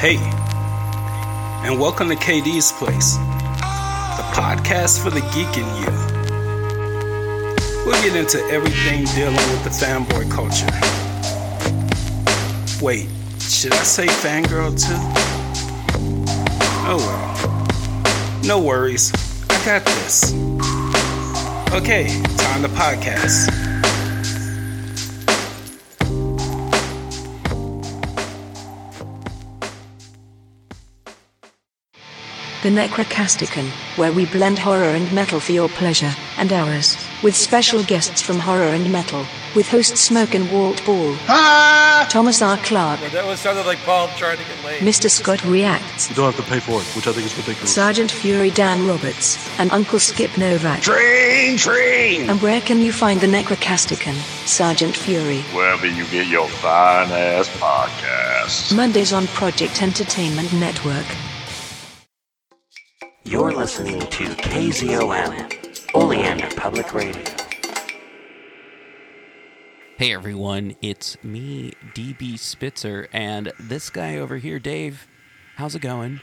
Hey, and welcome to KD's Place, the podcast for the geek in you. We'll get into everything dealing with the fanboy culture. Wait, should I say fangirl too? Oh well. No worries, I got this. Okay, time to podcast. The Necrocasticon, where we blend horror and metal for your pleasure and ours, with special guests from horror and metal, with host Smoke and Walt Ball, Thomas R. Clark, That was sounded like Paul trying to get laid. Mr. Scott Reacts, You don't have to pay for it, which I think is ridiculous. Sergeant Fury Dan Roberts, and Uncle Skip Novak. Train, train! And where can you find the Necrocasticon, Sergeant Fury? Wherever you get your fine ass podcasts. Mondays on Project Entertainment Network. You're listening to KZOM, Oleander Public Radio. Hey everyone, it's me, DB Spitzer, and this guy over here, Dave. How's it going?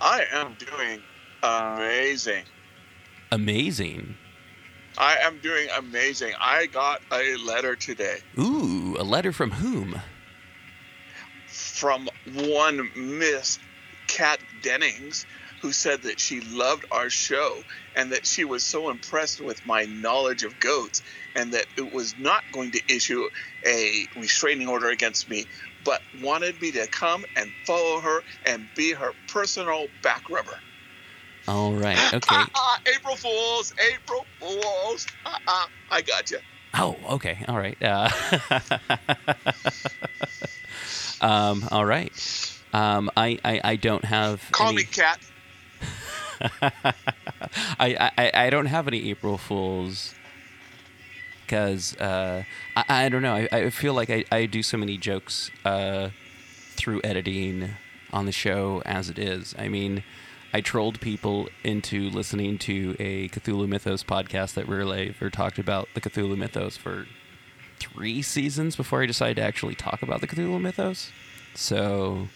I am doing amazing. Amazing. I am doing amazing. I got a letter today Ooh, a letter from whom? from one Miss Kat Dennings who said that she loved our show and that she was so impressed with my knowledge of goats and that it was not going to issue a restraining order against me but wanted me to come and follow her and be her personal back rubber. All right, okay. April Fools! April Fools! I got you. Oh, okay, all right. Uh, um, all right. Um, I, I, I don't have. Call any, me Kat. I, I, I don't have any April Fools because uh, I, I don't know. I, I feel like I, I do so many jokes uh, through editing on the show as it is. I mean, I trolled people into listening to a Cthulhu Mythos podcast that Rear Laver talked about the Cthulhu Mythos for three seasons before I decided to actually talk about the Cthulhu Mythos. So,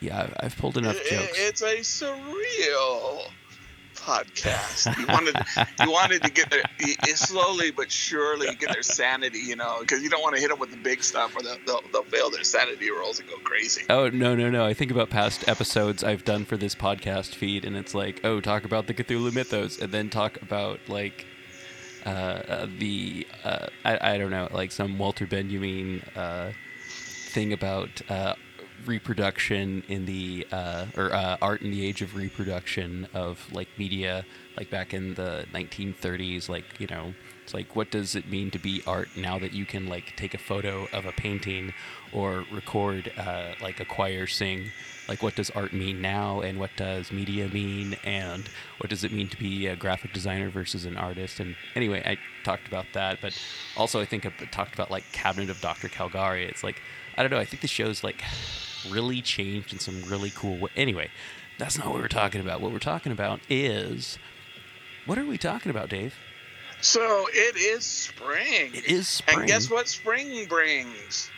yeah, I've, pulled enough jokes. It's a surreal podcast. You wanted, you wanted to get their slowly but surely get their sanity, you know, because you don't want to hit them with the big stuff, or they'll, they'll, they'll fail their sanity rolls and go crazy. Oh no no no! I think about past episodes I've done for this podcast feed, and it's like, oh, talk about the Cthulhu mythos, and then talk about like uh, uh, the uh, I I don't know, like some Walter Benjamin uh, thing about uh, reproduction in the uh, or uh, art in the age of reproduction of like media, like back in the 1930s, like you know. It's like, what does it mean to be art now that you can like take a photo of a painting or record uh, like a choir sing? Like, what does art mean now, and what does media mean, and what does it mean to be a graphic designer versus an artist? And anyway, I talked about that, but also I think I talked about like Cabinet of Dr. Caligari. It's like, I don't know, I think the show's like really changed in some really cool way. Anyway, that's not what we're talking about. What we're talking about is. What are we talking about, Dave? So it is spring. It is spring. And guess what spring brings?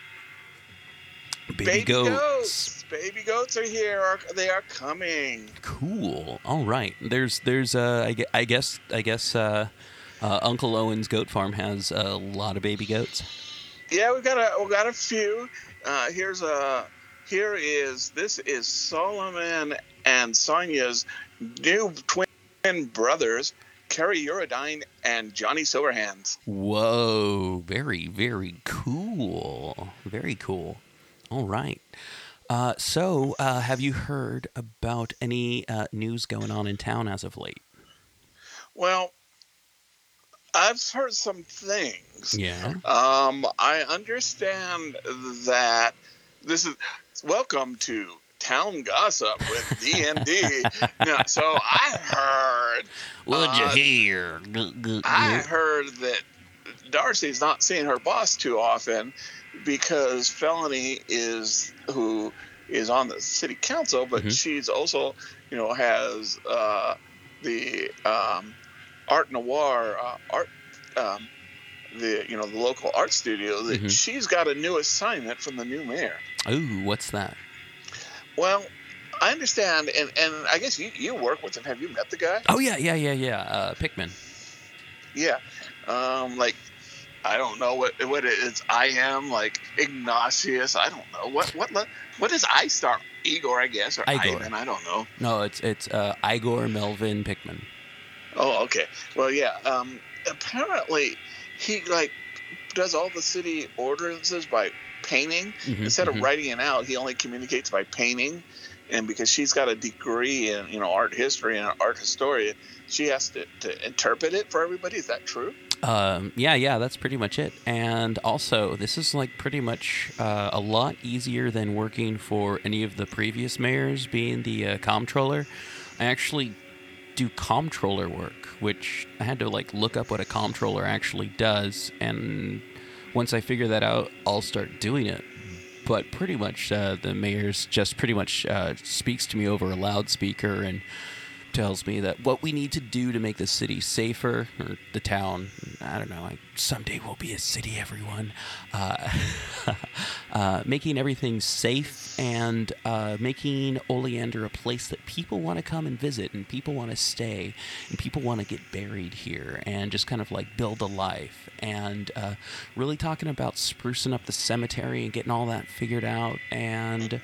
Baby, goats. Baby goats are here. They are coming. Cool. All right. There's there's uh I, guess I guess uh, uh Uncle Owen's goat farm has a lot of baby goats. Yeah, we've got a we got a few. Uh, here's a here is this is Solomon and Sonia's new twin brothers, Kerry Eurodyne and Johnny Silverhands. Whoa, very very cool. Very cool. All right. Uh, so, uh, have you heard about any uh, news going on in town as of late? Well, I've heard some things. Yeah. Um, I understand that this is welcome to town gossip with DND. no, so I heard. What'd uh, you hear? I heard that Darcy's not seeing her boss too often because Felony is who is on the city council, but Mhm. she's also, you know, has uh, the um, Art Noir uh, art. Um, the you know the local art studio that Mhm. she's got a new assignment from the new mayor. Ooh, what's that? Well, I understand, and and I guess you you work with him. Have you met the guy? Oh yeah, yeah, yeah, yeah. Uh, Pikmin. Yeah, um, like I don't know what what it is. I am like Ignatius. I don't know what what what does I start Igor, I guess, or Igor. Ivan. I don't know. No, it's it's uh, Igor Melvin Pikmin. Oh, okay. Well, yeah. Um, apparently, he like does all the city ordinances by painting mm-hmm, instead mm-hmm. of writing it out. He only communicates by painting, and because she's got a degree in you know art history and art historian, she has to, to interpret it for everybody. Is that true? Um, yeah, yeah, that's pretty much it. And also, this is like pretty much uh, a lot easier than working for any of the previous mayors being the uh, comptroller. I actually do comptroller work, which I had to like look up what a comptroller actually does, and once I figure that out, I'll start doing it. But pretty much, uh, the mayor's just pretty much uh, speaks to me over a loudspeaker and tells me that what we need to do to make the city safer, or the town, I don't know, like someday we'll be a city, everyone, uh, uh, making everything safe and uh, making Oleander a place that people want to come and visit and people want to stay and people want to get buried here and just kind of like build a life. And uh, really talking about sprucing up the cemetery and getting all that figured out and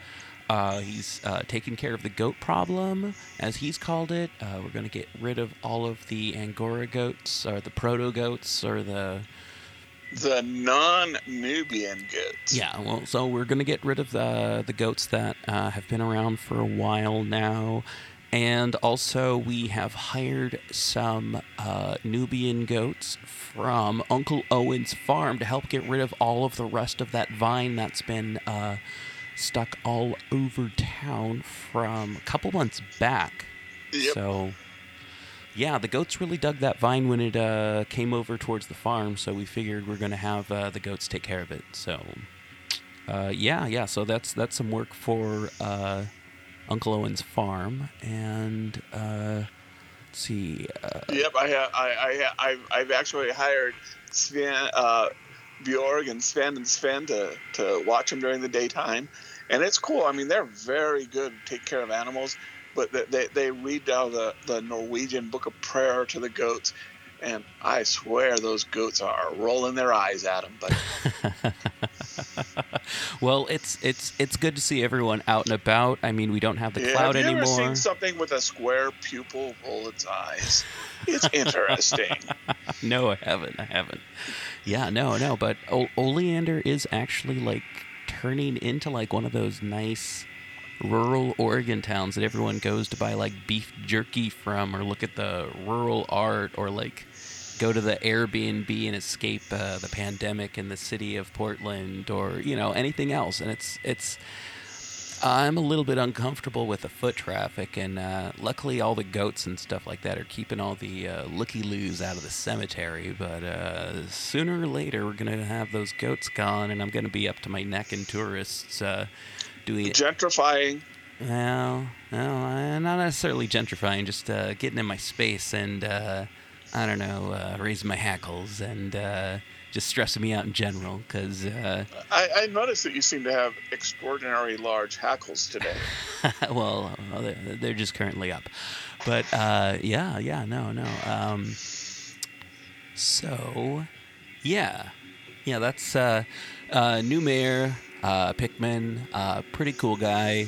uh, he's uh, taking care of the goat problem, as he's called it. Uh, we're going to get rid of all of the Angora goats, or the proto goats, or the the non-Nubian goats. Yeah, well, so we're going to get rid of the the goats that uh, have been around for a while now, and also we have hired some uh, Nubian goats from Uncle Owen's farm to help get rid of all of the rest of that vine that's been uh, stuck all over town from a couple months back. Yep. So, yeah, the goats really dug that vine when it uh, came over towards the farm. So we figured we're going to have uh, the goats take care of it. So, uh, yeah, yeah. So that's that's some work for uh, Uncle Owen's farm, and uh, let's see. Uh, yep, I have. I, I, I've actually hired Sven, Bjorg and Sven and Sven to, to watch them during the daytime. And it's cool. I mean, they're very good take care of animals, but they, they, they read out the, the Norwegian Book of Prayer to the goats. And I swear those goats are rolling their eyes at them. But well, it's it's it's good to see everyone out and about. I mean, we don't have the yeah, cloud have you anymore. Ever seen something with a square pupil roll its eyes? It's interesting. no, I haven't. I haven't. Yeah, no, no. But o- Oleander is actually like turning into like one of those nice rural Oregon towns that everyone goes to buy like beef jerky from, or look at the rural art, or like go to the Airbnb and escape uh, the pandemic in the city of Portland, or you know anything else. And it's it's I'm a little bit uncomfortable with the foot traffic, and uh, luckily all the goats and stuff like that are keeping all the uh, looky loos out of the cemetery. But uh, sooner or later, we're gonna have those goats gone, and I'm gonna be up to my neck in tourists uh, doing gentrifying. Well, no, not necessarily gentrifying, just uh, getting in my space and uh, I don't know, raising my hackles and just stressing me out in general because uh, I, I, noticed that you seem to have extraordinary large hackles today. well, they're, they're, just currently up, but uh, yeah, yeah, no, no. Um, so, yeah, yeah, that's uh, uh new mayor uh, Pikmin, uh, pretty cool guy.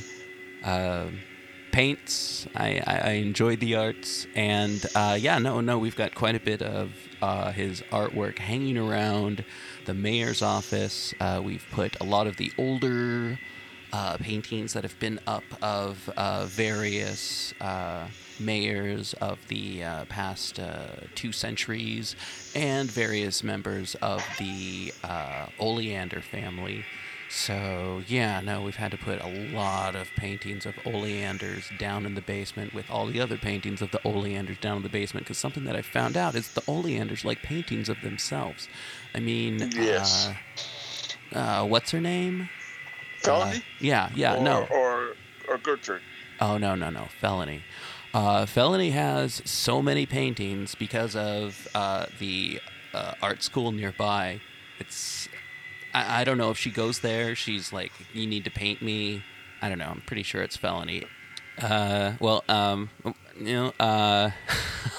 paints. I, I, I enjoyed the arts, and yeah, no, no, we've got quite a bit of uh, his artwork hanging around the mayor's office. Uh, we've put a lot of the older uh, paintings that have been up of uh, various uh, mayors of the uh, past two centuries and various members of the Oleander family. So, yeah, no, we've had to put a lot of paintings of oleanders down in the basement with all the other paintings of the oleanders down in the basement because something that I found out is the oleanders like paintings of themselves. I mean, yes. Uh, uh, what's her name? Felony? Uh, yeah, yeah, or, no. Or, or Gertrude. Oh, no, no, no. Felony. Uh, Felony has so many paintings because of uh, the uh, art school nearby. It's I, I don't know if she goes there. She's like, you need to paint me I don't know. I'm pretty sure it's felony. Uh, well, um, you know, uh,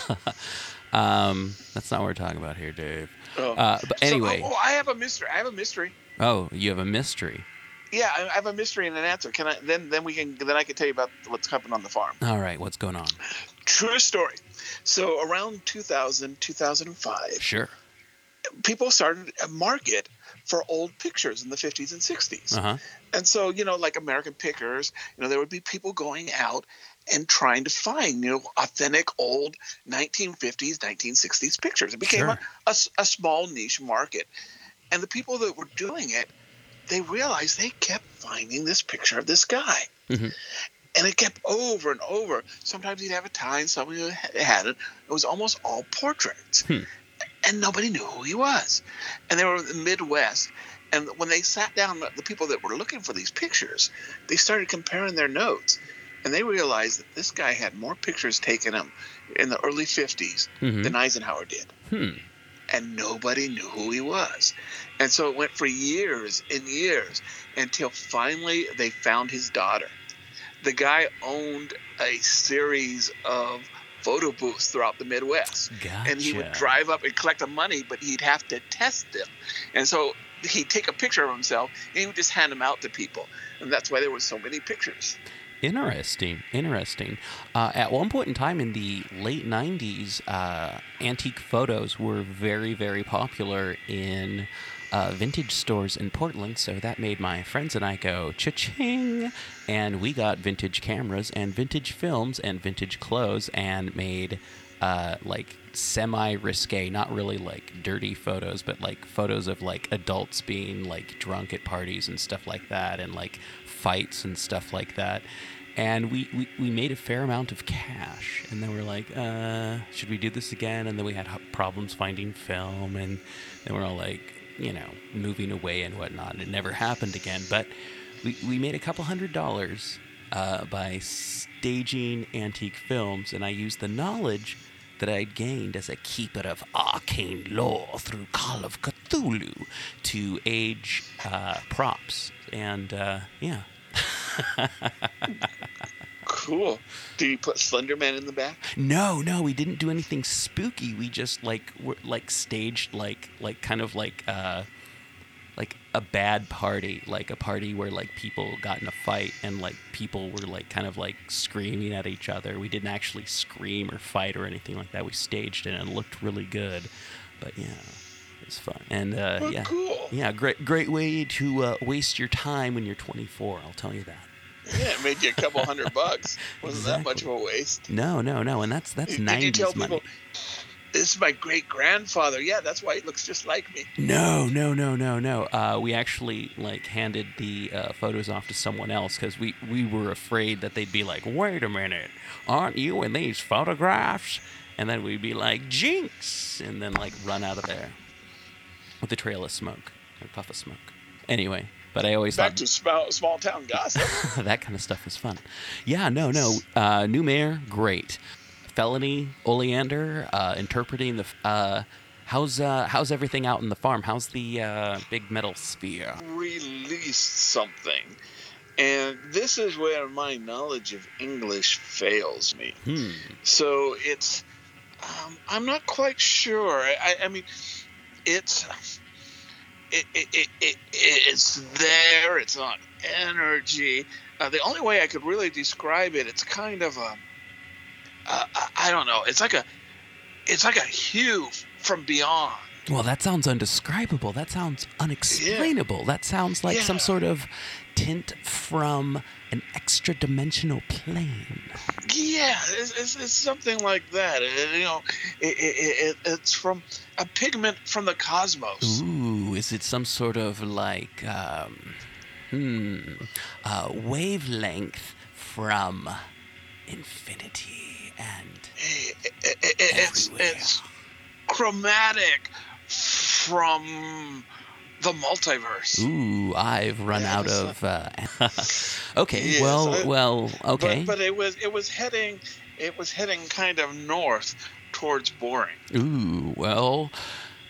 um, that's not what we're talking about here, Dave. Oh. Uh, but anyway. So, oh, I have a mystery. I have a mystery. Oh, you have a mystery. Yeah, I have a mystery and an answer. Can I then then we can then I can tell you about what's happening on the farm. All right, what's going on? True story. So around 2000, 2005, Sure. People started a market for old pictures in the 50s and 60s. Uh-huh. And so, you know, like American Pickers, you know, there would be people going out and trying to find, you know, authentic old 1950s, 1960s pictures. It became Sure. a, a a small niche market. And the people that were doing it, they realized they kept finding this picture of this guy. Mhm. And it kept over and over. Sometimes he'd have a tie and somebody had it. It was almost all portraits. Hmm. And nobody knew who he was. And they were in the Midwest. And when they sat down, the people that were looking for these pictures, they started comparing their notes. And they realized that this guy had more pictures taken him in the early 50s Mhm. than Eisenhower did. Hmm. And nobody knew who he was. And so it went for years and years until finally they found his daughter. The guy owned a series of photo booths throughout the Midwest and he would drive up and collect the money, but he'd have to test them. And so he'd take a picture of himself and he would just hand them out to people. And that's why there were so many pictures. Interesting, interesting. Uh, at one point in time in the late '90s, uh, antique photos were very, very popular in uh, vintage stores in Portland. So that made my friends and I go cha-ching, and we got vintage cameras and vintage films and vintage clothes, and made uh, like semi risque, not really like dirty photos, but like photos of like adults being like drunk at parties and stuff like that, and like fights and stuff like that. And we, we, we made a fair amount of cash. And then we're like, uh, should we do this again? And then we had problems finding film. And then we're all like, you know, moving away and whatnot. It never happened again. But we, we made a couple hundred dollars uh, by staging antique films. And I used the knowledge that I'd gained as a keeper of arcane lore through Call of Cthulhu to age uh, props. And uh, yeah. Cool. Did you put Slenderman in the back? No, no, we didn't do anything spooky. We just like were like staged like like kind of like uh like a bad party, like a party where like people got in a fight and like people were like kind of like screaming at each other. We didn't actually scream or fight or anything like that. We staged it and it looked really good. But yeah, it was fun. And uh Oh, yeah. cool. Yeah, great great way to uh, waste your time when you're 24, I'll tell you that. Yeah, it made you a couple hundred bucks. Wasn't that much of a waste? No, no, no, and that's that's Did 90s you tell money. people, this is my great grandfather? Yeah, that's why he looks just like me. No, no, no, no, no. Uh, we actually like handed the uh, photos off to someone else because we we were afraid that they'd be like, "Wait a minute, aren't you in these photographs?" And then we'd be like, "Jinx!" and then like run out of there with a trail of smoke, a puff of smoke. Anyway, but I always Back thought to small, small town gossip. that kind of stuff was fun. Yeah, no, no. Uh, new mayor, great. Felony Oleander uh, interpreting the. Uh, how's uh, how's everything out in the farm? How's the uh, big metal sphere? Released something. And this is where my knowledge of English fails me. Hmm. So it's, um, I'm not quite sure. I, I mean, it's, it, it, it, it, it's there. It's on energy. Uh, the only way I could really describe it, it's kind of a, uh, I- I don't know. It's like a, it's like a hue from beyond. Well, that sounds undescribable. That sounds unexplainable. That sounds like some sort of tint from an extra dimensional plane. Yeah, it's, it's, it's something like that. It- you know, it, it, it, it's from a pigment from the cosmos. Ooh, is it some sort of like, um, hmm, uh, wavelength from infinity and it- it's, it's chromatic from the multiverse. ooh, I've run Yeah, out of. Uh, okay, Yes, well, I- well, okay. But, but it was it was heading it was heading kind of north towards boring. ooh, well,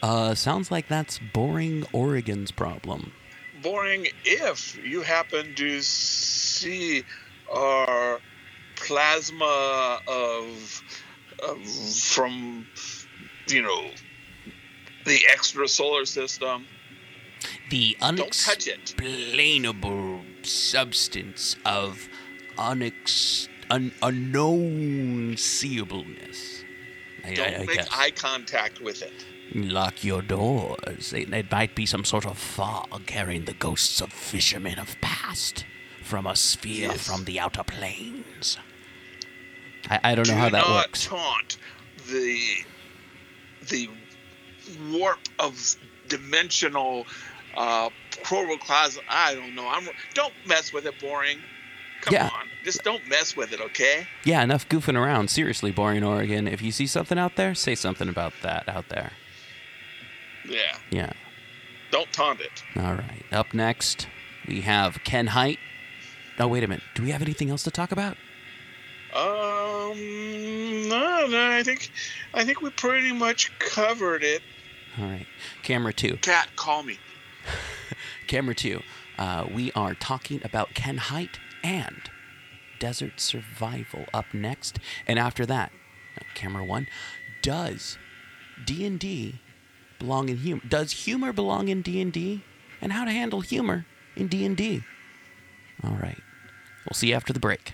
uh, sounds like that's boring Oregon's problem. boring if you happen to see our plasma of, of from you know the extra solar system. The unexplainable substance of unex un, unknown seeableness. I, Don't I- I make guess. eye contact with it. Lock your doors. It, it might be some sort of fog carrying the ghosts of fishermen of past from a sphere Yes. from the outer planes. I, I don't know how that not works. taunt the the warp of dimensional uh, protoplasm. I don't know. I'm. Don't mess with it. Boring. Come Yeah. on. Just don't mess with it. Okay. Yeah, enough goofing around. Seriously, Boring Oregon. If you see something out there, say something about that out there. Yeah. Yeah. Don't taunt it. All right. Up next, we have Ken Height. Oh, wait a minute. Do we have anything else to talk about? Um. No, no. I think. I think we pretty much covered it. All right. Camera two. Kat, call me. Camera two. Uh, we are talking about Ken Height and desert survival up next, and after that, camera one. Does D and D belong in humor? Does humor belong in D and D? And how to handle humor in D and D? All right. We'll see you after the break.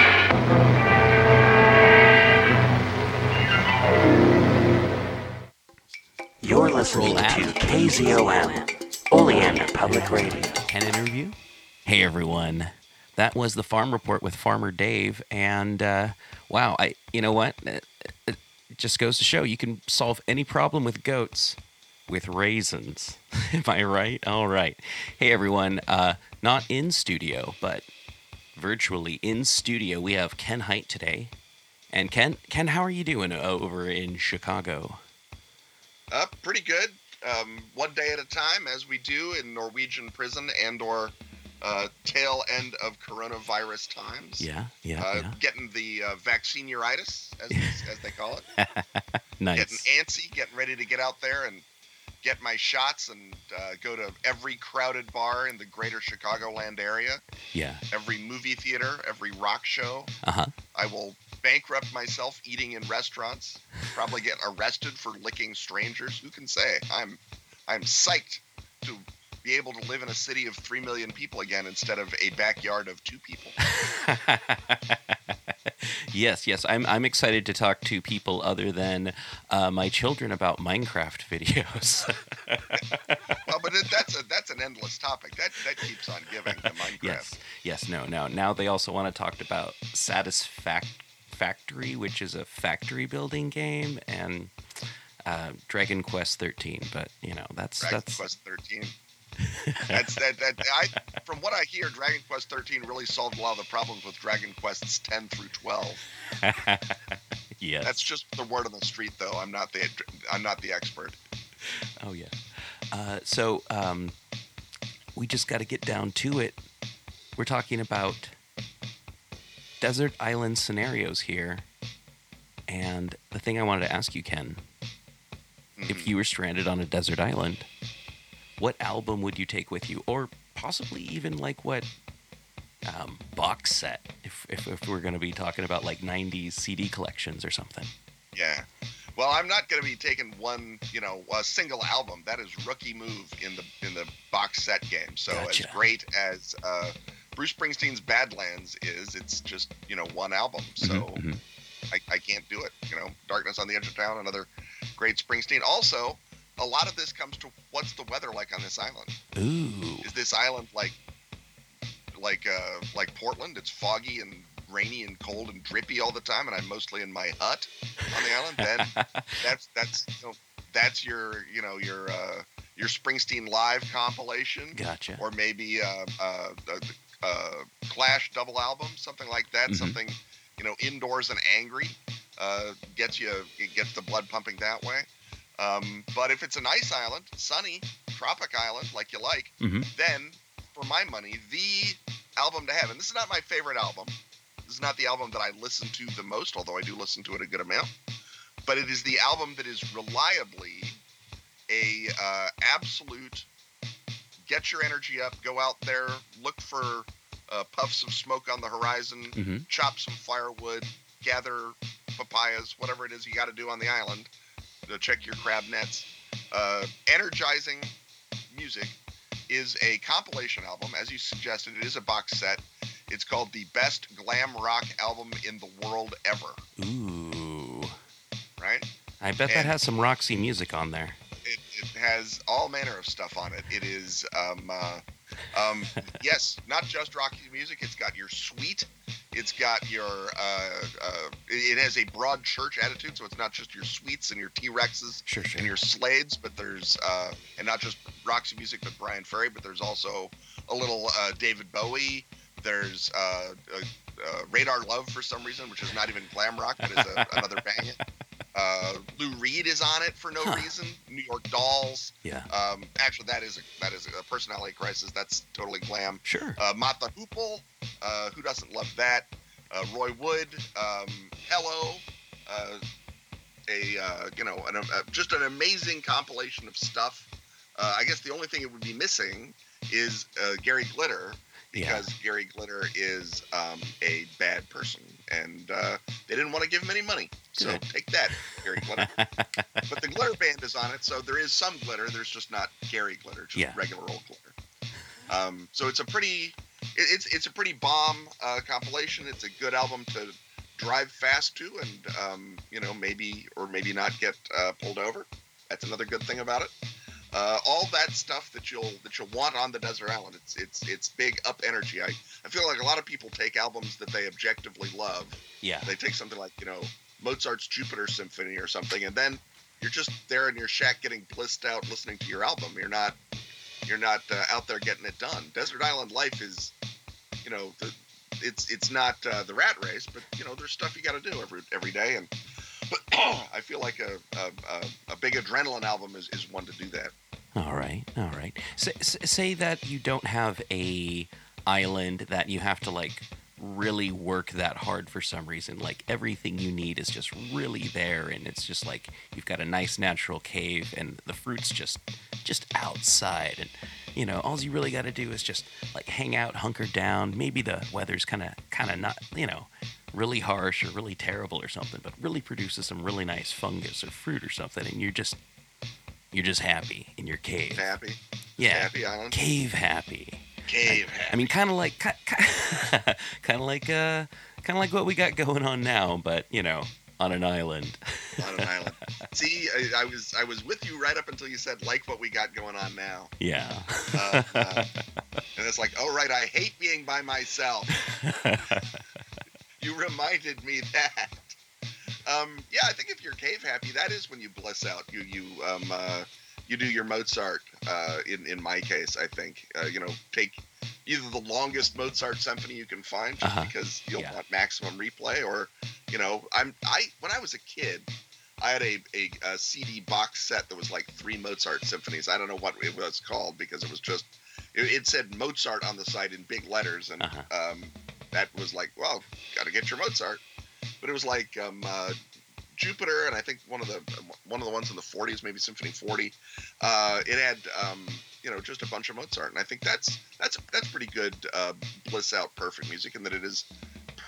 You're listening to KZOM, Oleander Public Radio. Ken interview. Hey everyone, that was the farm report with Farmer Dave, and uh, wow, I you know what? It, it just goes to show you can solve any problem with goats with raisins. Am I right? All right. Hey everyone, uh, not in studio, but virtually in studio, we have Ken Height today. And Ken, Ken, how are you doing over in Chicago? Uh, pretty good. Um, one day at a time, as we do in Norwegian prison and/or uh, tail end of coronavirus times. Yeah, yeah, Uh, yeah. Getting the uh, vacciniuritis, as, as they call it. Nice. Getting antsy, getting ready to get out there and get my shots and uh, go to every crowded bar in the greater Chicagoland area, Yeah. every movie theater, every rock show. Uh huh. I will bankrupt myself eating in restaurants. Probably get arrested for licking strangers. Who can say? I'm I'm psyched to be able to live in a city of three million people again instead of a backyard of two people. yes, yes. I'm I'm excited to talk to people other than uh, my children about Minecraft videos. well, but it, that's a that's an endless topic. That that keeps on giving. The Minecraft. yes, yes. No, no. Now they also want to talk about Satisfac Factory, which is a factory building game, and uh, Dragon Quest 13. But you know, that's Dragon that's Quest 13. That's that, that I from what I hear, Dragon Quest 13 really solved a lot of the problems with Dragon Quests 10 through 12. yes. That's just the word on the street, though. I'm not the I'm not the expert. Oh yeah. Uh, so um, we just got to get down to it. We're talking about desert island scenarios here, and the thing I wanted to ask you, Ken, if you were stranded on a desert island, what album would you take with you, or possibly even like what um, box set, if if, if we're going to be talking about like '90s CD collections or something? Yeah. Well, I'm not going to be taking one, you know, a single album. That is rookie move in the in the box set game. So Gotcha. as great as uh, Bruce Springsteen's Badlands is, it's just you know one album. So Mhm, mhm. I, I can't do it. You know, Darkness on the Edge of Town, another great Springsteen. Also, a lot of this comes to what's the weather like on this island? Ooh. Is this island like like uh, like Portland? It's foggy and rainy and cold and drippy all the time, and I'm mostly in my hut on the island. Then that's that's you know, that's your you know your uh, your Springsteen live compilation. Gotcha. Or maybe uh, uh, uh, Clash double album, something like that. Mhm. Something you know indoors and angry uh, gets you it gets the blood pumping that way. Um, but if it's a nice island, sunny, tropic island like you like, Mhm. then for my money, the album to have, and this is not my favorite album. This is not the album that I listen to the most, although I do listen to it a good amount. But it is the album that is reliably a uh, absolute get your energy up, go out there, look for uh, puffs of smoke on the horizon, Mhm. chop some firewood, gather papayas, whatever it is you got to do on the island, to check your crab nets. Uh, energizing music is a compilation album, as you suggested. It is a box set. It's called the best glam rock album in the world ever. Ooh. Right? I bet that has some Roxy music on there. It, has all manner of stuff on it. It is, um, uh, um, yes, not just Roxy music. It's got your sweet. It's got your. Uh, uh, it has a broad church attitude, so it's not just your sweets and your T Rexes Sure, sure. and your Slades, but there's uh, and not just Roxy music, but Bryan Ferry, but there's also a little uh, David Bowie. There's uh, uh, uh, Radar Love for some reason, which is not even glam rock, but is a, another bang. Uh, Lou Reed is on it for no Huh. reason. New York Dolls. Yeah. Um, actually, that is a that is a personality crisis. That's totally glam. Sure. Uh, Mott the Hoople. Uh, who doesn't love that? Uh, Roy Wood. Um, Hello. Uh, a uh, you know an, uh, just an amazing compilation of stuff. Uh, I guess the only thing it would be missing is uh, Gary Glitter because Gary Glitter is um, a bad person and uh, they didn't want to give him any money. So take that, Gary Glitter. but the Glitter Band is on it, so there is some glitter. There's just not Gary Glitter, just Yeah. regular old glitter. Um, so it's a pretty, it's it's a pretty bomb uh, compilation. It's a good album to drive fast to, and um, you know maybe or maybe not get uh, pulled over. That's another good thing about it. Uh, all that stuff that you'll that you'll want on the desert island. It's it's it's big up energy. I I feel like a lot of people take albums that they objectively love. Yeah. They take something like you know Mozart's Jupiter Symphony or something, and then you're just there in your shack getting blissed out listening to your album. You're not you're not uh, out there getting it done. Desert Island life is, you know, the, it's it's not uh, the rat race, but you know, there's stuff you got to do every every day, and I feel like a, a, a, big adrenaline album is, is one to do that. All right, all right. Say, say that you don't have a island that you have to like really work that hard for some reason. Like everything you need is just really there, and it's just like you've got a nice natural cave, and the fruit's just just outside, and you know all you really got to do is just like hang out, hunker down. Maybe the weather's kind of kind of not you know really harsh or really terrible or something, but really produces some really nice fungus or fruit or something, and you're just you're just happy in your cave. Happy, Yeah. happy island, Cave happy. cave. Happy. I mean, kind of like, kind of like, uh, kind of like what we got going on now, but you know, on an island. on an island. See, I, I was I was with you right up until you said like what we got going on now, Yeah. uh, uh, and it's like, oh right, I hate being by myself. You reminded me that. Um, yeah, I think if you're cave happy, that is when you bliss out. You you um, uh, you do your Mozart. Uh, in in my case, I think uh, you know take either the longest Mozart symphony you can find, just Uh-huh. because you'll Yeah. want maximum replay, or you know, I'm I when I was a kid, I had a, a, a CD box set that was like three Mozart symphonies. I don't know what it was called because it was just it, it said Mozart on the side in big letters, and Uh-huh. um, that was like, well, got to get your Mozart. But it was like um, uh, Jupiter, and I think one of the one of the ones in the 40s, maybe Symphony 40. Uh, it had um, you know just a bunch of Mozart, and I think that's that's that's pretty good uh, bliss out perfect music, and that it is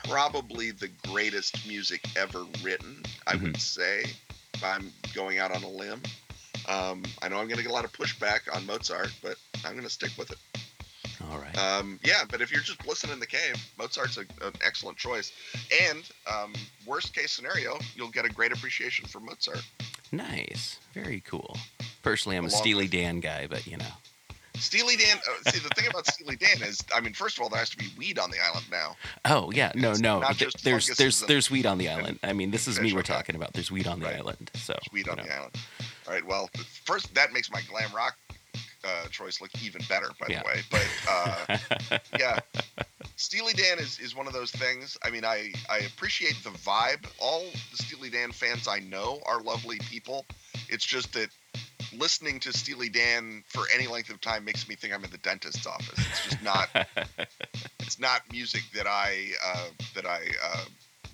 probably the greatest music ever written. I would say, if I'm going out on a limb. Um, I know I'm going to get a lot of pushback on Mozart, but I'm going to stick with it. All right. Um, yeah, but if you're just listening in the cave, Mozart's a, an excellent choice. And um, worst case scenario, you'll get a great appreciation for Mozart. Nice. Very cool. Personally, I'm a Steely Dan guy, but you know. Steely Dan. Uh, see, the thing about Steely Dan is, I mean, first of all, there has to be weed on the island now. Oh yeah, no, It's no. th- there's there's and- there's weed on the island. I mean, this is me we're okay. talking about. There's weed on the Right. island. So Weed on you know. the island. All right. Well, first that makes my glam rock choice look even better, by Yeah. the way. But uh, yeah, Steely Dan is, is one of those things. I mean, I I appreciate the vibe. All the Steely Dan fans I know are lovely people. It's just that listening to Steely Dan for any length of time makes me think I'm in the dentist's office. It's just not. it's not music that I uh, that I uh,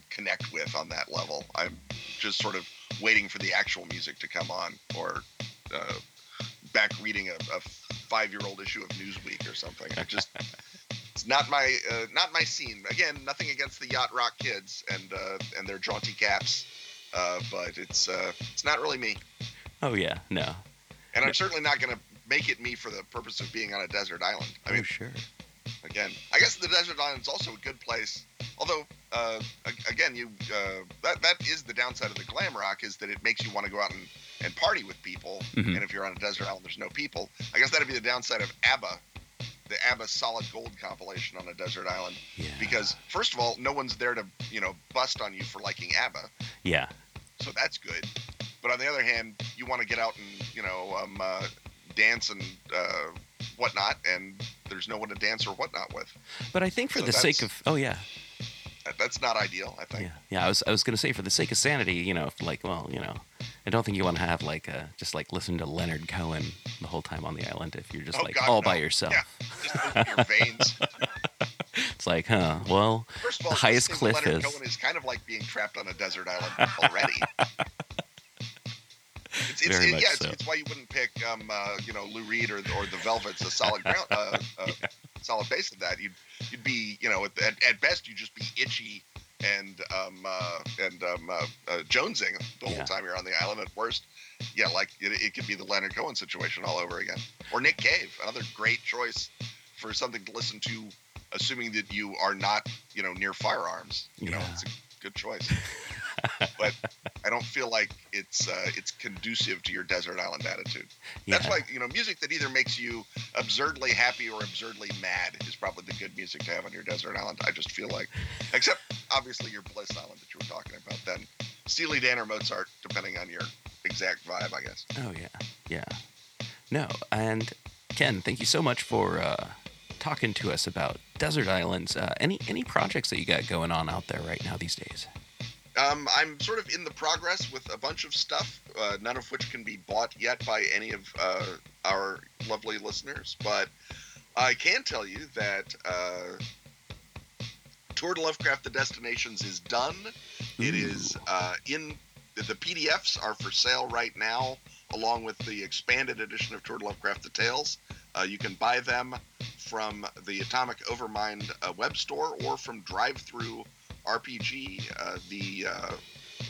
connect with on that level. I'm just sort of waiting for the actual music to come on, or uh, back reading a, a five-year-old issue of Newsweek or something. I just it's not my uh, not my scene. Again, nothing against the yacht rock kids and uh, and their jaunty caps, uh, but it's uh, it's not really me. Oh yeah, no. And I'm certainly not going to make it me for the purpose of being on a desert island. I mean, oh sure. Again, I guess the desert island's also a good place. Although, uh, again, you uh, that that is the downside of the glam rock is that it makes you want to go out and, and party with people. Mhm. And if you're on a desert island, there's no people. I guess that'd be the downside of ABBA, the ABBA Solid Gold compilation on a desert island. Yeah. Because first of all, no one's there to you know bust on you for liking ABBA, Yeah. so that's good. But on the other hand, you want to get out and you know um, uh, dance and uh, whatnot, and there's no one to dance or whatnot with. But I think for So the sake of oh yeah, That's not ideal, I think. yeah, yeah. I was I was gonna say for the sake of sanity, you know, if, like well, you know, I don't think you want to have like uh just like listen to Leonard Cohen the whole time on the island if you're just Oh, like God, all no. by yourself. Yeah, just open your veins. It's like, huh? Well, First of all, the highest cliff Leonard is Cohen is kind of like being trapped on a desert island already. It's, it's, it- yeah, it's, so. it's why you wouldn't pick, um, uh, you know, Lou Reed or, or the Velvets a solid ground, uh, uh, solid base of that. You'd you'd be, you know, at, at, best you'd just be itchy and um, uh, and um, uh, uh, jonesing the whole Yeah. time you're on the island. At worst, yeah, like it, it could be the Leonard Cohen situation all over again, or Nick Cave, another great choice for something to listen to, assuming that you are not, you know, near firearms. You know, it's a good choice. but I don't feel like it's uh, it's conducive to your desert island attitude. That's why you know music that either makes you absurdly happy or absurdly mad is probably the good music to have on your desert island. I just feel like, except obviously your Bliss Island that you were talking about. Then Steely Dan or Mozart, depending on your exact vibe, I guess. Oh yeah, yeah. No, and Ken, thank you so much for uh, talking to us about desert islands. Uh, any any projects that you got going on out there right now these days? Um, I'm sort of in the progress with a bunch of stuff, uh, none of which can be bought yet by any of uh, our lovely listeners. But I can tell you that uh, Tour de Lovecraft: The Destinations is done. It is uh, in the PDFs are for sale right now, along with the expanded edition of Tour de Lovecraft: The Tales. Uh, you can buy them from the Atomic Overmind uh, web store or from DriveThru RPG, uh, the uh,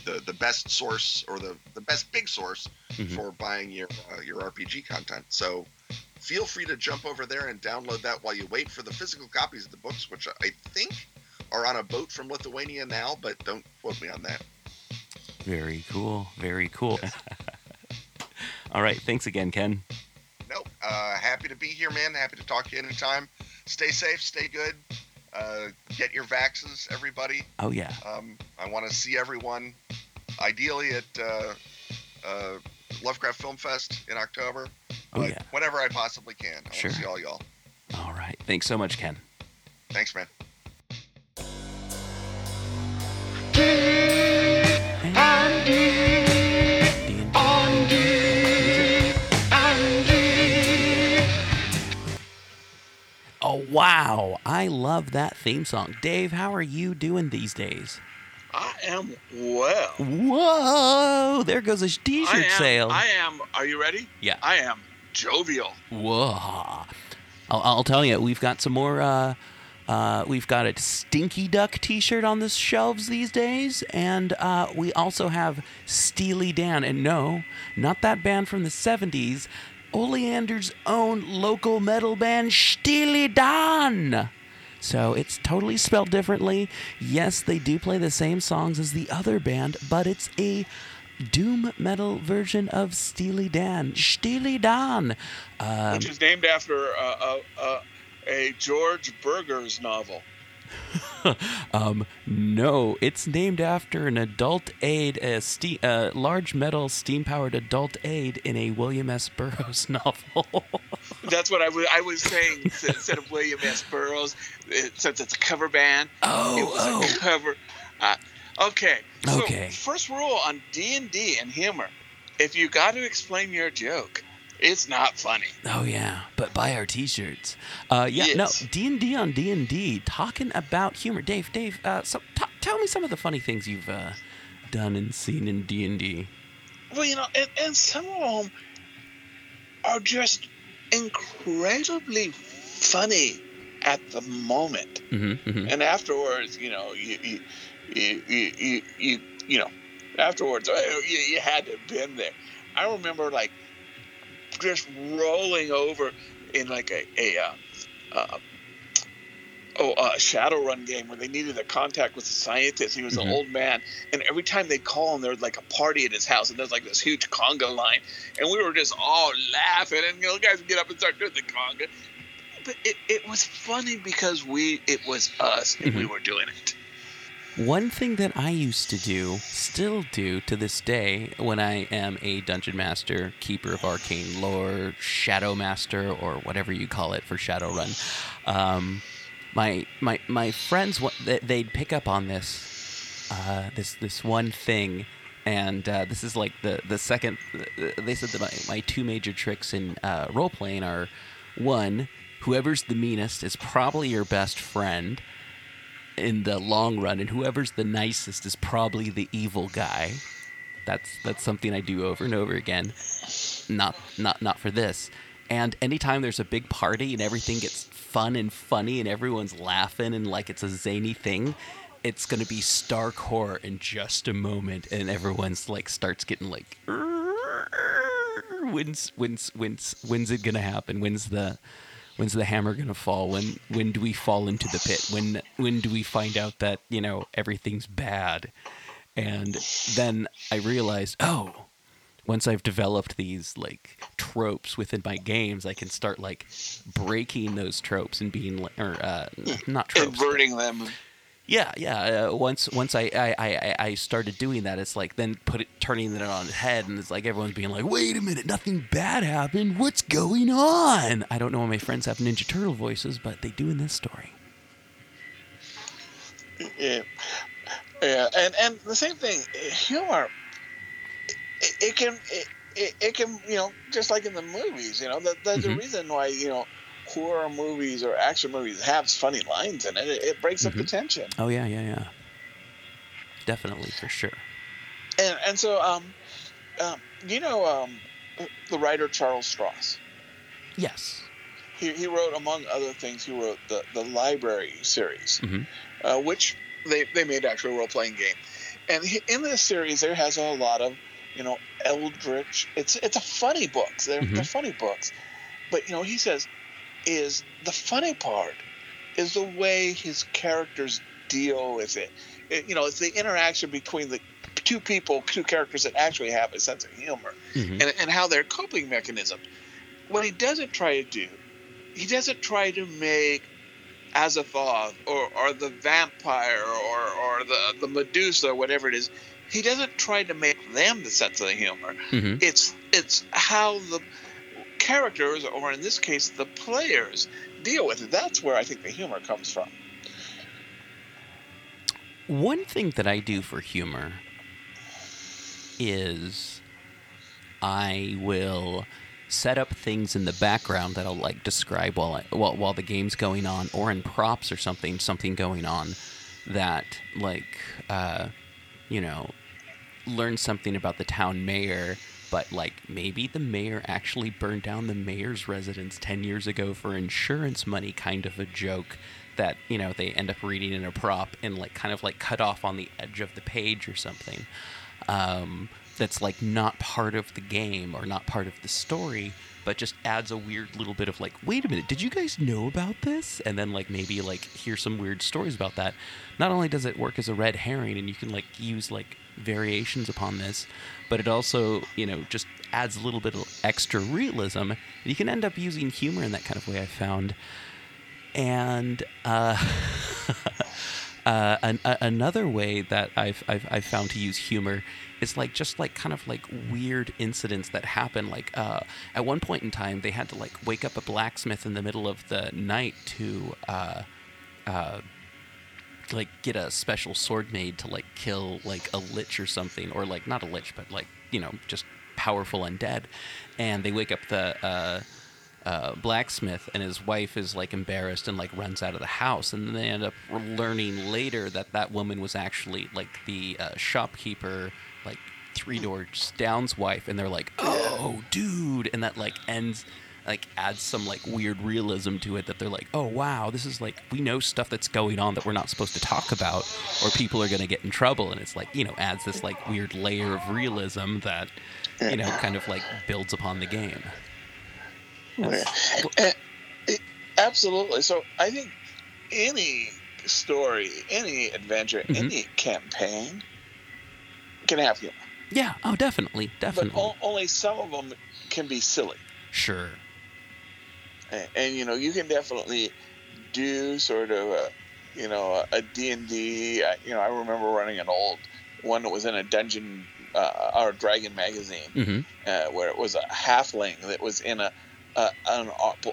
the the best source or the the best big source Mhm. for buying your uh, your RPG content. So feel free to jump over there and download that while you wait for the physical copies of the books, which I think are on a boat from Lithuania now, but don't quote me on that. Very cool. Very cool. All right. Thanks again, Ken. Nope. Uh, happy to be here, man. Happy to talk to you anytime. Stay safe. Stay good. Uh, get your vaxes, everybody. Oh yeah. Um, I want to see everyone, ideally at uh, uh, Lovecraft Film Fest in October. Oh but yeah. Whenever I possibly can. I Sure. want to see all y'all. All right. Thanks so much, Ken. Thanks, man. Wow! I love that theme song. Dave, how are you doing these days? I am well. Whoa! There goes a t shirt sale. I am. Are you ready? Yeah. I am jovial. Whoa! I'll, I'll tell you, we've got some more. Uh, uh, we've got a Stinky Duck T-shirt on the shelves these days, and uh, we also have Steely Dan. And no, not that band from the '70s. Oleander's own local metal band, Steely Dan. So it's totally spelled differently. Yes, they do play the same songs as the other band, but it's a doom metal version of Steely Dan. Steely Dan. Um, Which is named after uh, uh, uh, a George Burgers novel. um, no, it's named after an adult aid, a ste- uh, large metal steam powered adult aid in a William S. Burroughs novel. That's what I was, was saying. Instead of William S. Burroughs, it, since it's a cover band, oh, it was oh. a cover. Uh, okay. So okay. First rule on D and D and humor: if you got to explain your joke, it's not funny. Oh yeah, but buy our T-shirts. Uh, yeah, yes. no D and D on D and D, talking about humor. Dave, Dave, uh, so, t- tell me some of the funny things you've uh, done and seen in D and D. Well, you know, and, and some of them are just incredibly funny at the moment, mm-hmm, mm-hmm. and afterwards, you know, you you you you, you, you, you know, afterwards, uh, you, you had to have been there. I remember like just rolling over in like a a uh, uh, oh a Shadowrun game where they needed a contact with a scientist. He was mm-hmm. an old man, and every time they call him, there's like a party at his house, and there's like this huge conga line, and we were just all laughing, and you know, the guys would get up and start doing the conga. But it, it was funny because we it was us and mm-hmm. we were doing it. One thing that I used to do, still do to this day, when I am a dungeon master, keeper of arcane lore, shadow master, or whatever you call it for Shadowrun, um, my my my friends they'd pick up on this uh, this this one thing, and uh, this is like the the second. They said that my, my two major tricks in uh, role playing are one, whoever's the meanest is probably your best friend in the long run, and whoever's the nicest is probably the evil guy. That's that's something I do over and over again. Not not not for this. And anytime there's a big party and everything gets fun and funny and everyone's laughing and like it's a zany thing, it's gonna be stark horror in just a moment, and everyone's like starts getting like, when's when's when's when's it gonna happen? When's the when's the hammer to fall? When when do we fall into the pit? When when do we find out that you know everything's bad? And then i realized oh once i've developed these like tropes within my games i can start like breaking those tropes and being or uh, not tropes inverting them yeah, yeah. Uh, once once I, I, I, I started doing that, it's like then put it turning it on its head, and it's like everyone's being like, "Wait a minute, nothing bad happened. What's going on?" I don't know why my friends have Ninja Turtle voices, but they do in this story. Yeah, yeah, and and the same thing, humor. It, it can it, it, it, can you know just like in the movies, you know, that there's mm-hmm. a reason why you know horror movies or action movies have funny lines in it. It, it breaks mm-hmm. up the mm-hmm. tension. Oh yeah, yeah, yeah. Definitely for sure. And and so um, um you know um, the writer Charles Stross. Yes. He, he wrote among other things he wrote the the library series, mm-hmm. uh, which they they made actually a role playing game, and he, in this series there has a lot of you know eldritch. It's it's a funny books. They're, mm-hmm. they're funny books, but you know he says is the funny part is the way his characters deal with it. it. you know, it's the interaction between the two people, two characters that actually have a sense of humor, mm-hmm. and, and how their coping mechanism. What he doesn't try to do, he doesn't try to make Azathoth or, or the vampire or, or the, the Medusa or whatever it is. He doesn't try to make them the sense of the humor. Mm-hmm. It's it's how the characters, or in this case, the players, deal with it. That's where I think the humor comes from. One thing that I do for humor is I will set up things in the background that I'll like describe while I, while, while the game's going on, or in props or something, something going on that like uh, you know learn something about the town mayor but like maybe the mayor actually burned down the mayor's residence 10 years ago for insurance money kind of a joke that you know they end up reading in a prop and like kind of like cut off on the edge of the page or something um, that's like not part of the game or not part of the story but just adds a weird little bit of like wait a minute did you guys know about this? And then like maybe like hear some weird stories about that. Not only does it work as a red herring and you can like use like variations upon this but it also you know just adds a little bit of extra realism you can end up using humor in that kind of way i found and uh Uh, an, a, another way that I've, I've, I've found to use humor is like just like kind of like weird incidents that happen. Like uh, at one point in time, they had to like wake up a blacksmith in the middle of the night to uh, uh, like get a special sword made to like kill like a lich or something, or like not a lich, but like you know just powerful undead. And they wake up the uh, uh, blacksmith and his wife is like embarrassed and like runs out of the house. And then they end up learning later that that woman was actually like the uh, shopkeeper like three doors down's wife. And they're like oh dude. And that like ends like adds some like weird realism to it that they're like oh wow this is like we know stuff that's going on that we're not supposed to talk about or people are going to get in trouble and it's like you know adds this like weird layer of realism that you know kind of like builds upon the game eh, absolutely. So I think any story, any adventure, mm-hmm. any campaign can have humor. Yeah. Oh, definitely, definitely. But o- only some of them can be silly. Sure. And, and you know, you can definitely do sort of a, you know, a D and D. You know, I remember running an old one that was in a dungeon uh, or dragon magazine, mm-hmm. uh, where it was a halfling that was in a uh, an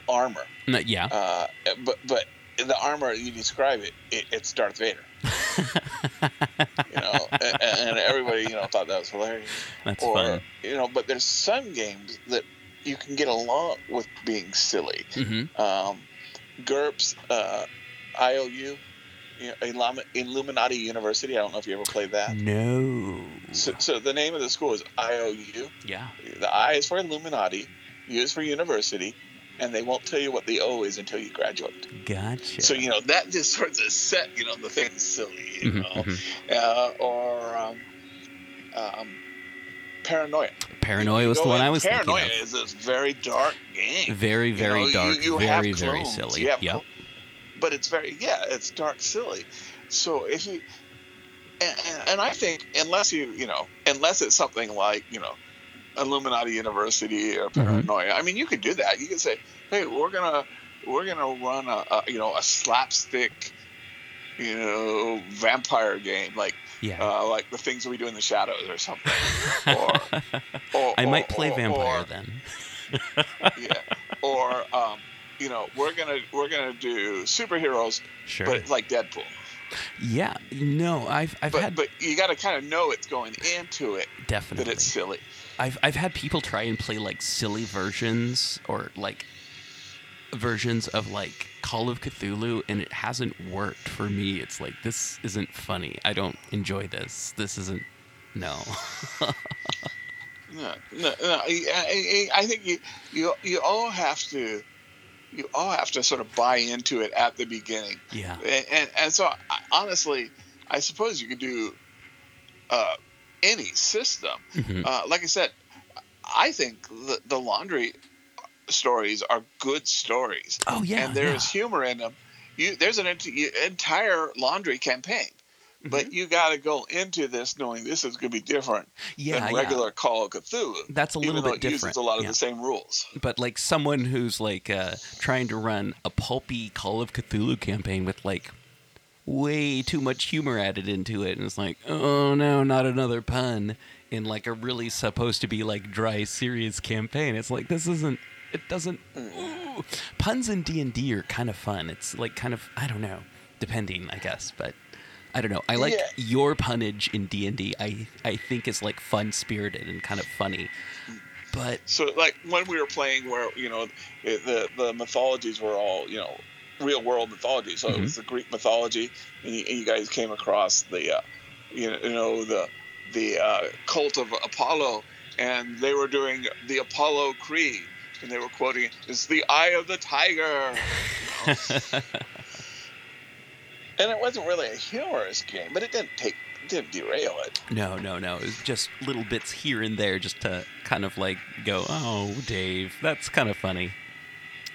armor. Yeah. Uh, but but the armor you describe it, it it's Darth Vader. you know, and, and, everybody you know thought that was hilarious. That's or, fun. You know, but there's some games that you can get along with being silly. Mm-hmm. Um, GURPS, uh, IOU, you know, Illuminati University. I don't know if you ever played that. No. So, so the name of the school is IOU. Yeah. The I is for Illuminati. U is for university, and they won't tell you what the O is until you graduate. Gotcha. So you know that just sort of set you know the thing silly, you Mhm, know, uh, or um, um, paranoia. Paranoia was the one I was thinking. Paranoia thinking is this very dark game. Very, You very know, dark, you have very, very silly. you have Yep. but it's very yeah, it's dark silly. So if you and, and- and I think unless you you know unless it's something like you know Illuminati University or Mm-hmm. Paranoia, I mean you could do that. You could say, hey, we're gonna we're gonna run a, a you know a slapstick you know vampire game like Yeah. uh, like the things we do in the shadows or something. or, or I or- might play vampire then. yeah. Or um, you know, we're gonna we're gonna do superheroes, Sure. but like Deadpool. Yeah. No, I've I've But had but you got to kind of know it's going into it definitely. that it's silly. I've I've had people try and play like silly versions or like versions of like Call of Cthulhu and it hasn't worked for me. It's like this isn't funny. I don't enjoy this. This isn't no. No, no, no. I, I, I think you you you all have to you all have to sort of buy into it at the beginning. yeah. And and, and so honestly, I suppose you could do uh, any system. Mhm. Uh, like I said, I think the, the laundry stories are good stories. Oh yeah. and there yeah. is humor in them. You there's an ent- entire laundry campaign, Mm-hmm. but you got to go into this knowing this is going to be different yeah, than yeah. regular Call of Cthulhu. That's a little bit it different. uses a lot of yeah. the same rules. but like someone who's like uh, trying to run a pulpy Call of Cthulhu campaign with like way too much humor added into it, and it's like, oh no, not another pun in like a really supposed to be like dry, serious campaign. It's like this isn't. It doesn't. ooh. Puns in D and D are kind of fun. It's like kind of I don't know, depending I guess, but. I don't know. I like Yeah. your punnage in D and I I think is like fun spirited and kind of funny, but So like when we were playing, where you know the the mythologies were all you know real world mythology. So Mhm. it was the Greek mythology, and you, and you guys came across the uh, you know you know the the uh, cult of Apollo, and they were doing the Apollo Creed, and they were quoting "It's the eye of the tiger." you know. and it wasn't really a humorous game, but it didn't take didn't derail it. No, no, no. It was just little bits here and there, just to kind of like go, "Oh, Dave, that's kind of funny."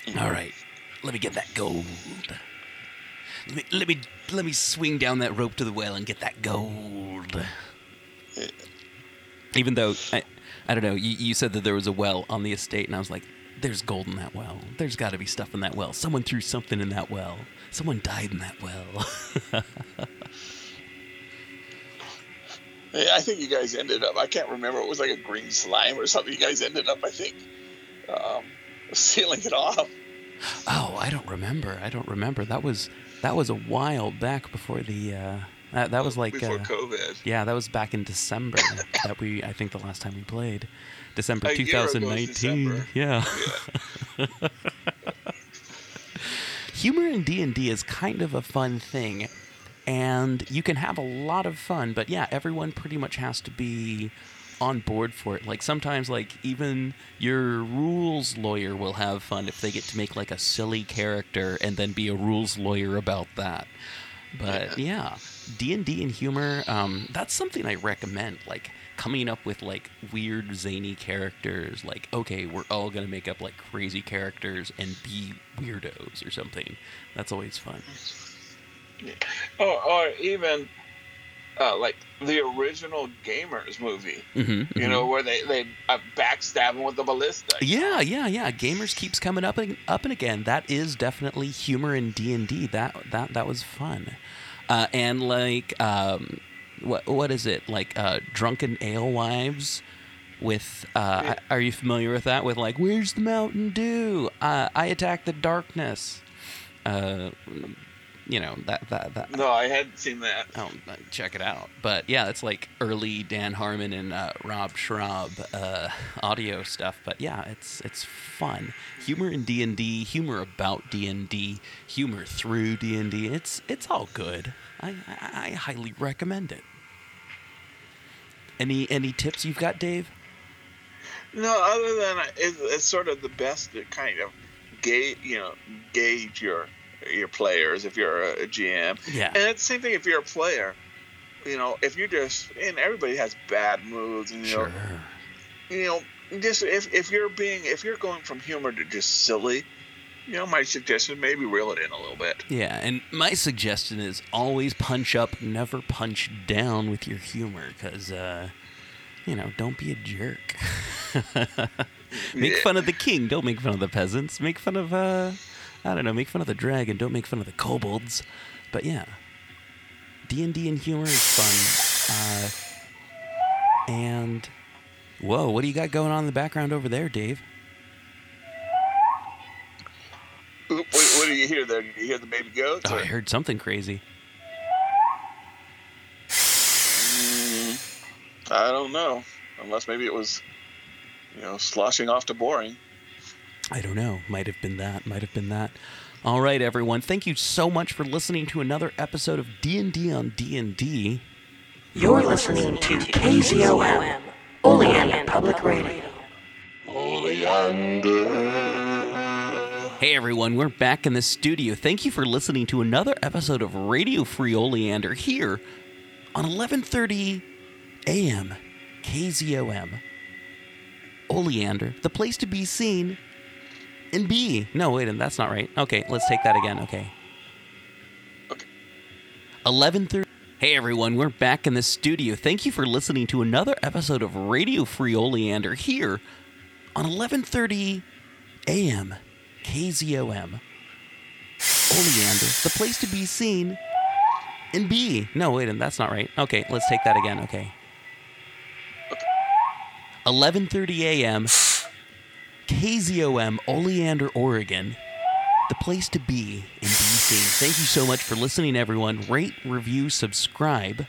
Mm-hmm. All right, let me get that gold. Let me let me let me swing down that rope to the well and get that gold. Even though I, I don't know, you, you said that there was a well on the estate, and I was like, "There's gold in that well. There's got to be stuff in that well. Someone threw something in that well. Someone died in that well." Yeah, I think you guys ended up. I can't remember. It was like a green slime or something. You guys ended up, I think, um, sealing it off. Oh, I don't remember. I don't remember. That was that was a while back before the. Uh, that, that was like before uh, COVID. Yeah, that was back in December. that we I think the last time we played, December A 2019. December. Yeah. Humor in D and D is kind of a fun thing, and you can have a lot of fun. But yeah, everyone pretty much has to be on board for it. Like sometimes, like even your rules lawyer will have fun if they get to make like a silly character and then be a rules lawyer about that. But yeah, D and D and humor. Um, that's something I recommend. Like coming up with like weird zany characters. Like okay, we're all gonna make up like crazy characters and be weirdos or something. That's always fun. Or, or even uh, like the original Gamers movie. Mm-hmm, You know, where they they uh, backstab him with the ballista. Yeah, yeah, yeah. Gamers keeps coming up and up and again. That is definitely humor in D and D. That that that was fun. Uh, and like, um, what what is it like? Uh, drunken alewives. With, uh, are you familiar with that? With like, where's the Mountain Dew? Uh, I attack the darkness. You know that that that. No, I hadn't seen that. Oh, uh, check it out. But yeah, it's like early Dan Harmon and uh, Rob Schrab uh, audio stuff. But yeah, it's it's fun. Humor in D and D, humor about D and D, humor through D and D. It's it's all good. I, I I highly recommend it. Any any tips you've got, Dave? No, other than uh, it's, it's sort of the best to kind of gauge, you know, gauge your your players if you're a, a GM. Yeah. And it's the same thing if you're a player. You know, if you're just and everybody has bad moods, and you know, you know, just if if you're being if you're going from humor to just silly, you know, my suggestion maybe reel it in a little bit. Yeah, and my suggestion is always punch up, never punch down with your humor, because, uh, you know, don't be a jerk. make Yeah. fun of the king, don't make fun of the peasants. Make fun of, uh, I don't know, make fun of the dragon, don't make fun of the kobolds. But yeah, D&D and humor is fun. Uh, and, whoa, what do you got going on in the background over there, Dave? What, what do you hear there? Did you hear the baby goats? Oh, I heard something crazy. Mm, I don't know. Unless maybe it was, you know, sloshing off to boring. I don't know. Might have been that. Might have been that. All right, everyone. Thank you so much for listening to another episode of D&D on D&D. You're listening to KZOM, Oleander Public Radio. Oleander. Hey, everyone. We're back in the studio. Thank you for listening to another episode of Radio Free Oleander here on 11:30 a.m. KZOM. Oleander, the place to be seen and B. No, wait, and that's not right. Okay, let's take that again. Okay. Okay. 11:30 Hey everyone, we're back in the studio. Thank you for listening to another episode of Radio Free Oleander here on 11:30 a.m. KZOM. Oleander, the place to be seen and be. No, wait, and that's not right. Okay, let's take that again. Okay. 11:30 a.m. KZOM, Oleander, Oregon. The place to be in seen. Thank you so much for listening, everyone. Rate, review, subscribe.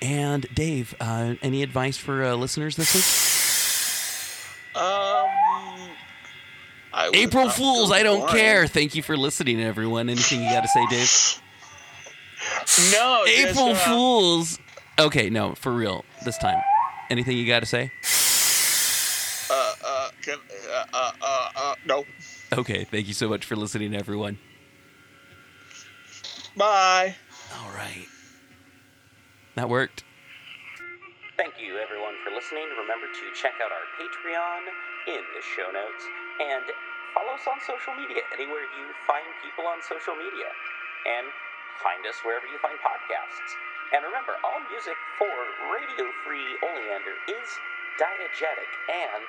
And Dave, uh, any advice for uh, listeners this week? Um, I April Fools, I don't care. Thank you for listening, everyone. Anything you got to say, Dave? No, just, April uh, Fools. Okay, no, for real. This time. Anything you got to say? Can, uh, uh, uh, uh, no. Okay, thank you so much for listening, everyone. Bye. All right. That worked. Thank you, everyone, for listening. Remember to check out our Patreon in the show notes and follow us on social media, anywhere you find people on social media. And find us wherever you find podcasts. And remember, all music for Radio Free Oleander is diegetic and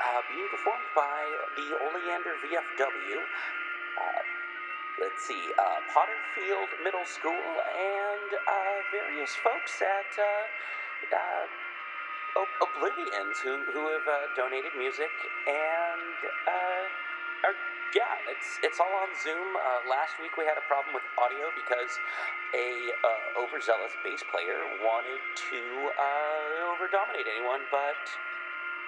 uh, being performed by the Oleander VFW. Uh, let's see, uh, Potterfield Middle School and uh, various folks at uh, uh, Oblivions who, who have donated music and uh, yeah, it's it's all on Zoom. Uh, last week we had a problem with audio because a uh, overzealous bass player wanted to uh, overdominate anyone, but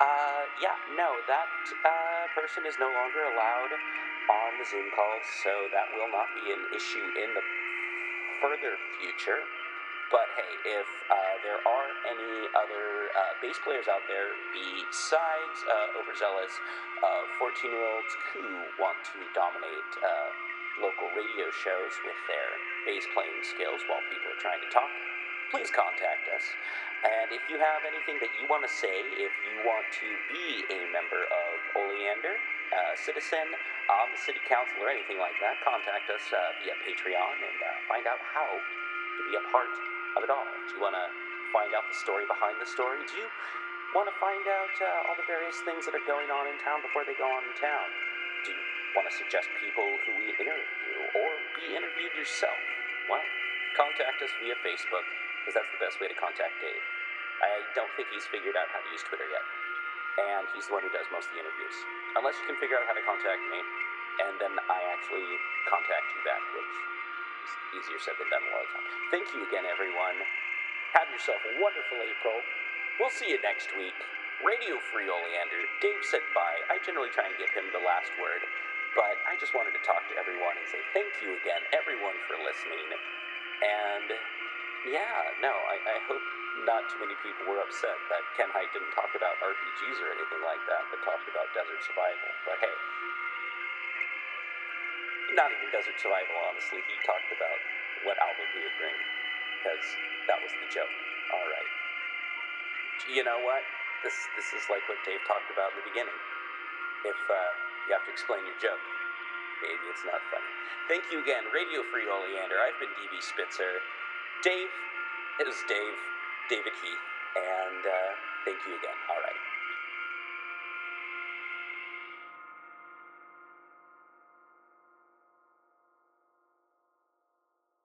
uh, yeah, no, that uh, person is no longer allowed on the Zoom calls, so that will not be an issue in the further future. But hey, if uh, there are any other uh, bass players out there besides uh, overzealous 14 uh, year olds who want to dominate uh, local radio shows with their bass playing skills while people are trying to talk, please contact us. And if you have anything that you want to say, if you want to be a member of Oleander, uh, citizen on the city council, or anything like that, contact us via Patreon and find out how to be a part of it all. Do you want to find out the story behind the story? Do you want to find out uh, all the various things that are going on in town before they go on in town? Do you want to suggest people who we interview or be interviewed yourself? Well, contact us via Facebook, because that's the best way to contact Dave. I don't think he's figured out how to use Twitter yet. And he's the one who does most of the interviews. Unless you can figure out how to contact me, and then I actually contact you back, which easier said than done a lot of times. Thank you again, everyone. Have yourself a wonderful April. We'll see you next week. Radio Free Oleander. Dave said bye. I generally try and give him the last word, but I just wanted to talk to everyone and say thank you again, everyone, for listening. And yeah, no, I, I hope not too many people were upset that Ken Hite didn't talk about RPGs or anything like that, but talked about desert survival. But hey, not even Desert Survival, honestly. He talked about what album he would bring, because that was the joke. All right. You know what? This this is like what Dave talked about in the beginning. If uh, you have to explain your joke, maybe it's not funny. Thank you again, Radio Free Oleander. I've been DB Spitzer. Dave is Dave, David Heath, and uh, thank you again. All right.